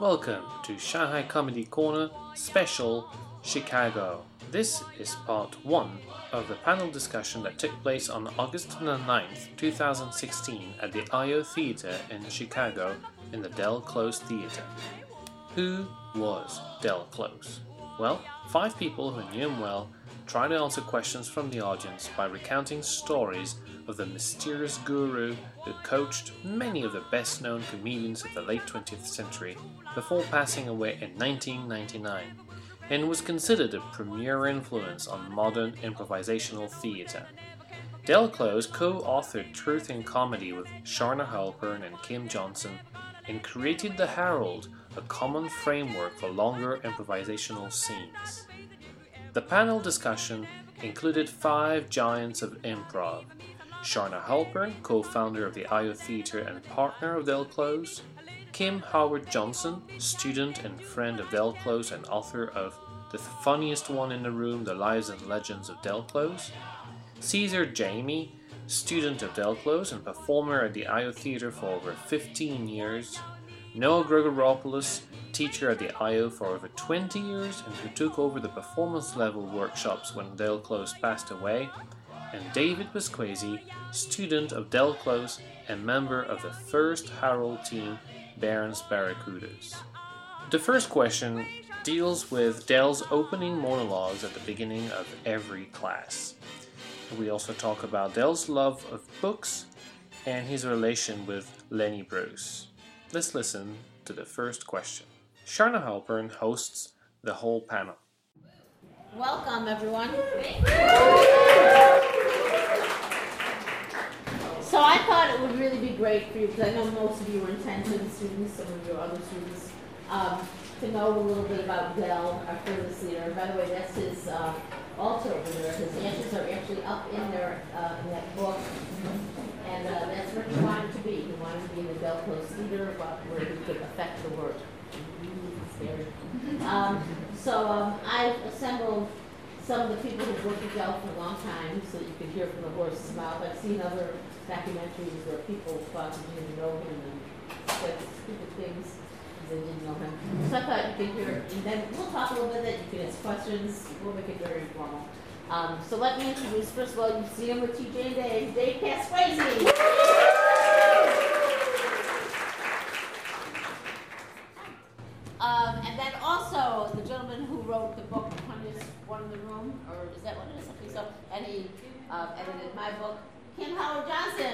Welcome to Shanghai Comedy Corner Special Chicago. This is part one of the panel discussion that took place on August 9th, 2016 at the IO Theater in Chicago in the Del Close Theater. Who was Del Close? Well, five people who knew him well tried to answer questions from the audience by recounting stories of the mysterious guru who coached many of the best known comedians of the late 20th century before passing away in 1999 and was considered a premier influence on modern improvisational theatre. Del Close co authored Truth in Comedy with Charna Halpern and Kim Johnson and created The Harold, a common framework for longer improvisational scenes. The panel discussion included five giants of improv. Charna Halpern, co founder of the IO Theatre and partner of Del Close, Kim Howard Johnson, student and friend of Del Close and author of The Funniest One in the Room The Lives and Legends of Del Close, Cesar Jaime, student of Del Close and performer at the IO Theatre for over 15 years, Noah Gregoropoulos, teacher at the IO for over 20 years and who took over the performance level workshops when Del Close passed away, and David Pasquesi, student of Del Close and member of the first Harold team, Baron's Barracudas. The first question deals with Del's opening monologues at the beginning of every class. We also talk about Del's love of books and his relation with Lenny Bruce. Let's listen to the first question. Charna Halpern hosts the whole panel. Welcome, everyone. So I thought it would really be great for you, because I know most of you are intensive students, some of your other students, um, to know a little bit about Del, our fearless leader. By the way, that's his uh, altar over there. His ashes are actually up in there uh, in that book. And uh, that's where he wanted to be. He wanted to be the Del Close leader, where he could affect the world. Um, so um, I've assembled some of the people who've worked with Del for a long time, so you can hear from the horse's mouth. I've seen other documentaries where people thought they didn't know him and said stupid things because they didn't know him. So I thought you could hear, and then we'll talk a little bit, you can ask questions, we'll make it very informal. Um, so let me introduce, first of all, you see him with TJ and Dave, Dave. Um, and then also the gentleman who wrote the book, The Funniest One in the Room, or is that what it is? Something so, and um, edited my book, Kim Howard Johnson.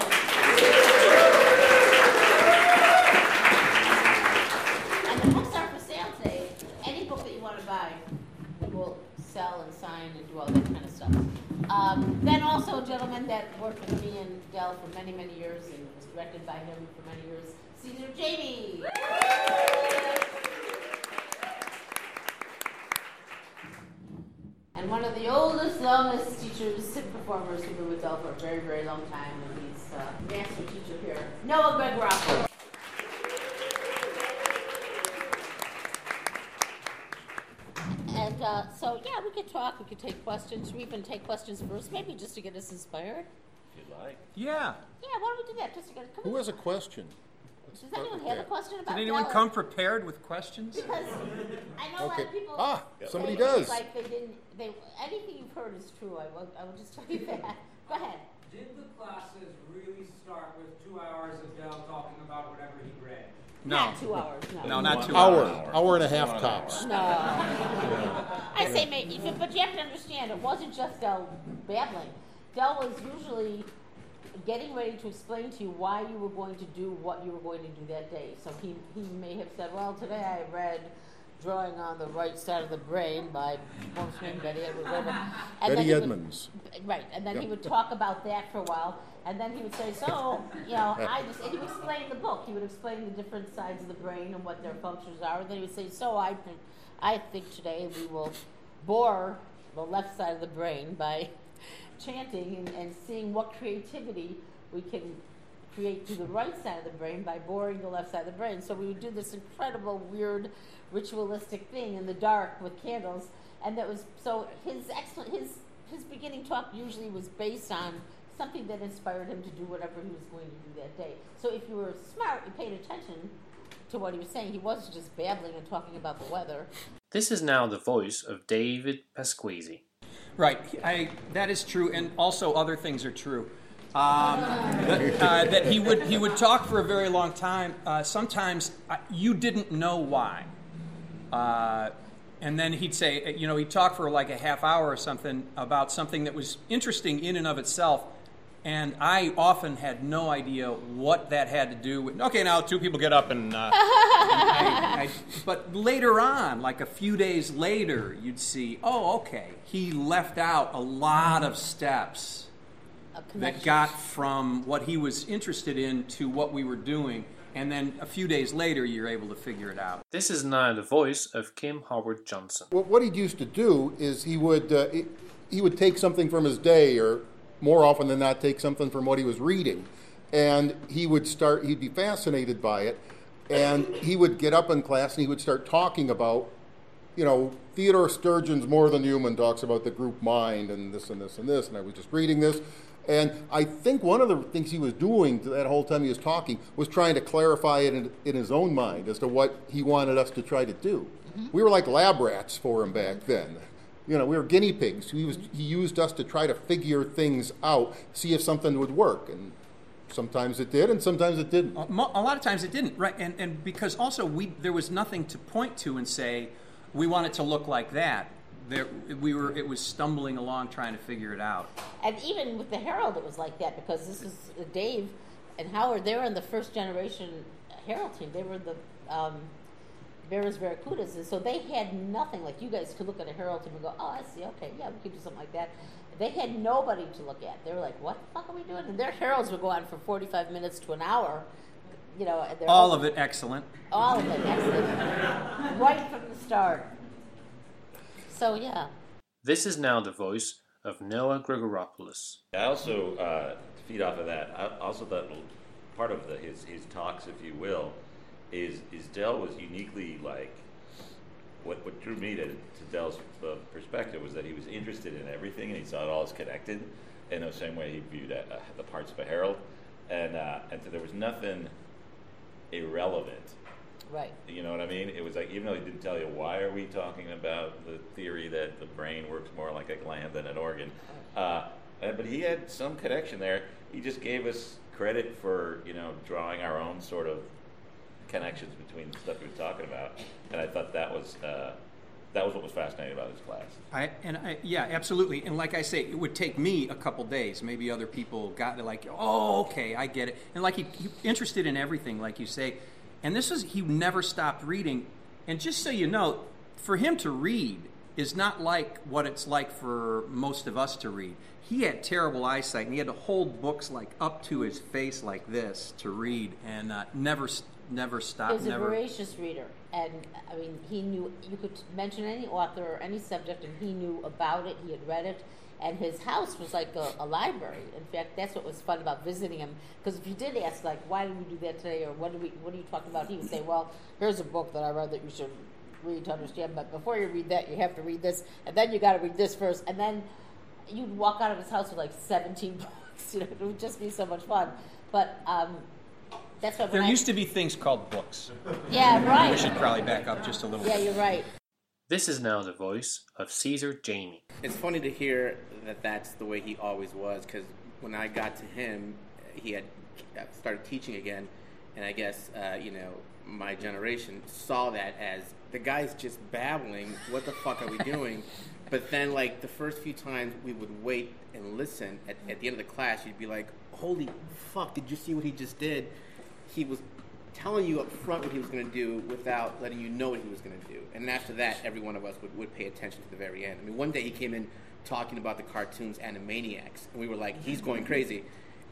And the books are for sale today. Any book that you want to buy, we will sell and sign and do all that kind of stuff. Um, then also a gentleman that worked with me and Del for many, many years and was directed by him for many years, Cesar Jaime. And one of the oldest, longest teachers, sit performers who've been with Del for a very, very long time, and he's a master teacher here, Noah Gregoropoulos. And uh, so, yeah, we could talk, we could take questions, we even take questions first, maybe just to get us inspired. If you'd like. Yeah. Yeah, why don't we do that? Just to get, come Who on. has a question? Does anyone have a question about Did anyone Del? come prepared with questions? Because I know a lot Okay. of people. Ah, say somebody things does. Like they didn't. They anything you've heard is true. I will. I will just tell you that. Go ahead. Did the classes really start with two hours of Del talking about whatever he read? No. Not two hours. No. No, not two Hour, hours. hour and a half tops. No. I say maybe, but you have to understand, it wasn't just Del babbling. Del was usually getting ready to explain to you why you were going to do what you were going to do that day. So he, he may have said, well, today I read Drawing on the Right Side of the Brain by, was Betty Edwards. And Betty would- Edmonds. Right, and then he would talk about that for a while, and then he would say, so, you know, I just, and he would explain the book. He would explain the different sides of the brain and what their functions are, and then he would say, so I, think- I think today we will bore the left side of the brain by chanting and, and seeing what creativity we can create through the right side of the brain by boring the left side of the brain. So we would do this incredible, weird, ritualistic thing in the dark with candles, and that was so his excellent his his beginning talk usually was based on something that inspired him to do whatever he was going to do that day. So if you were smart, you paid attention to what he was saying. He wasn't just babbling and talking about the weather. This is now the voice of David Pasquesi. Right, I, that is true, and also other things are true. Um, that, uh, that he would he would talk for a very long time. Uh, sometimes uh, you didn't know why, uh, and then he'd say, you know, he'd talk for like a half hour or something about something that was interesting in and of itself, and I often had no idea what that had to do with. Okay, now two people get up and. Uh, and I, I, but later on, like a few days later, you'd see, oh, okay, he left out a lot of steps that got from what he was interested in to what we were doing. And then a few days later, you're able to figure it out. This is now the voice of Kim Howard Johnson. What, what he used to do is he would uh, he, he would take something from his day, or more often than not, take something from what he was reading, and he would start. He'd be fascinated by it, and he would get up in class and he would start talking about, you know, Theodore Sturgeon's More Than Human talks about the group mind and this and this and this, and I was just reading this. And I think one of the things he was doing that whole time he was talking was trying to clarify it in, in his own mind as to what he wanted us to try to do. Mm-hmm. We were like lab rats for him back then. You know, we were guinea pigs. He was he used us to try to figure things out, see if something would work, and sometimes it did, and sometimes it didn't. A lot of times it didn't, right? And, and because also we there was nothing to point to and say we want it to look like that. There, we were it was stumbling along trying to figure it out. And even with the Harold, it was like that because this is uh, Dave and Howard. They were in the first generation Harold team. They were the um, Bears Barracudas, and so they had nothing. Like you guys could look at a Harold and go, "Oh, I see. Okay, yeah, we could do something like that." They had nobody to look at. They were like, "What the fuck are we doing?" And their Harolds would go on for forty-five minutes to an hour. You know, and they're All of it excellent. all of it, excellent, right from the start. So yeah. This is now the voice of Noah Gregoropoulos. I also uh, to feed off of that. I also thought part of the, his his talks, if you will, is is Del was uniquely like what what drew me to, to Del's uh, perspective was that he was interested in everything and he saw it all as connected in the same way he viewed uh, the parts of a harold, and uh, and so there was nothing irrelevant Right. you know what I mean? It was like even though he didn't tell you why are we talking about the theory that the brain works more like a gland than an organ, uh, uh, but he had some connection there. He just gave us credit for you know drawing our own sort of connections between the stuff he was talking about, and I thought that was uh, that was what was fascinating about his class. I, and I, yeah, absolutely. And like I say, it would take me a couple days. Maybe other people got like, oh, okay, I get it. And like he, he interested in everything, like you say. And this is he never stopped reading. And just so you know, for him to read is not like what it's like for most of us to read. He had terrible eyesight, and he had to hold books like up to his face like this to read, and uh, never, never He stopped. was a voracious reader, and I mean, he knew you could mention any author or any subject, and he knew about it. He had read it, and his house was like a, a library. In fact, that's what was fun about visiting him. Because if you did ask, like, why did we do that today, or what did we, what are you talking about, he would say, well, here's a book that I read that you should read to understand. But before you read that, you have to read this, and then you got to read this first, and then you'd walk out of his house with like 17 books. You know, it would just be so much fun. But um, that's what There when I- used to be things called books. Yeah, right. We should probably back up just a little Yeah, bit. you're right. This is now the voice of Cesar Jaime. It's funny to hear that that's the way he always was because when I got to him, he had started teaching again, and I guess uh, you know my generation saw that as the guy's just babbling. What the fuck are we doing? but then, like the first few times we would wait and listen, at, at the end of the class, you'd be like, "Holy fuck! Did you see what he just did?" He was telling you up front what he was going to do without letting you know what he was going to do. And after that, every one of us would, would pay attention to the very end. I mean, one day he came in talking about the cartoons Animaniacs, and we were like, he's going crazy.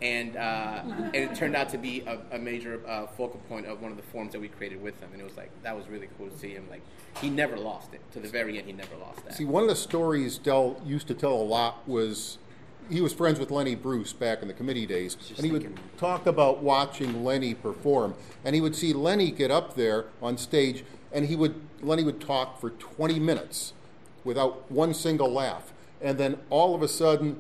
And, uh, and it turned out to be a, a major uh, focal point of one of the forms that we created with him. And it was like, that was really cool to see him. Like, he never lost it. To the very end, he never lost that. See, one of the stories Del used to tell a lot was he was friends with Lenny Bruce back in the committee days, and he would talk about watching Lenny perform. And he would see Lenny get up there on stage, and he would Lenny would talk for 20 minutes without one single laugh, and then all of a sudden,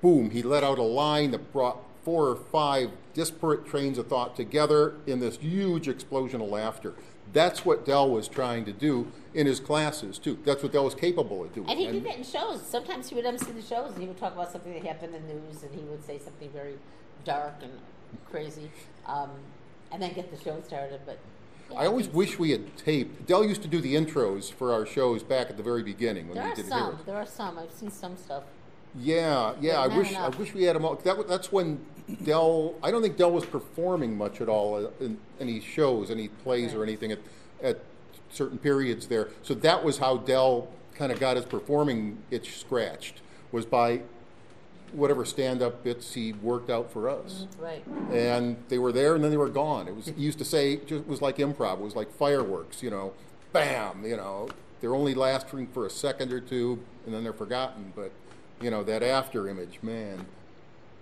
boom, he let out a line that brought four or five disparate trains of thought together in this huge explosion of laughter. That's what Del was trying to do in his classes too. That's what Del was capable of doing. And he did that in shows. Sometimes he would MC the shows and he would talk about something that happened in the news and he would say something very dark and crazy um, and then get the show started. But yeah, I always wish we had taped. Del used to do the intros for our shows back at the very beginning when There we are did some. There are some. I've seen some stuff. Yeah, yeah. I wish enough. I wish we had them all. That, that's when Del. I don't think Del was performing much at all uh, in any shows, any plays or anything at at certain periods there. So that was how Del kind of got his performing itch scratched was by whatever stand-up bits he worked out for us. Right. And they were there, and then they were gone. It was he used to say it just was like improv. It was like fireworks. You know, bam. You know, they're only lasting for a second or two, and then they're forgotten. But you know that after image, man.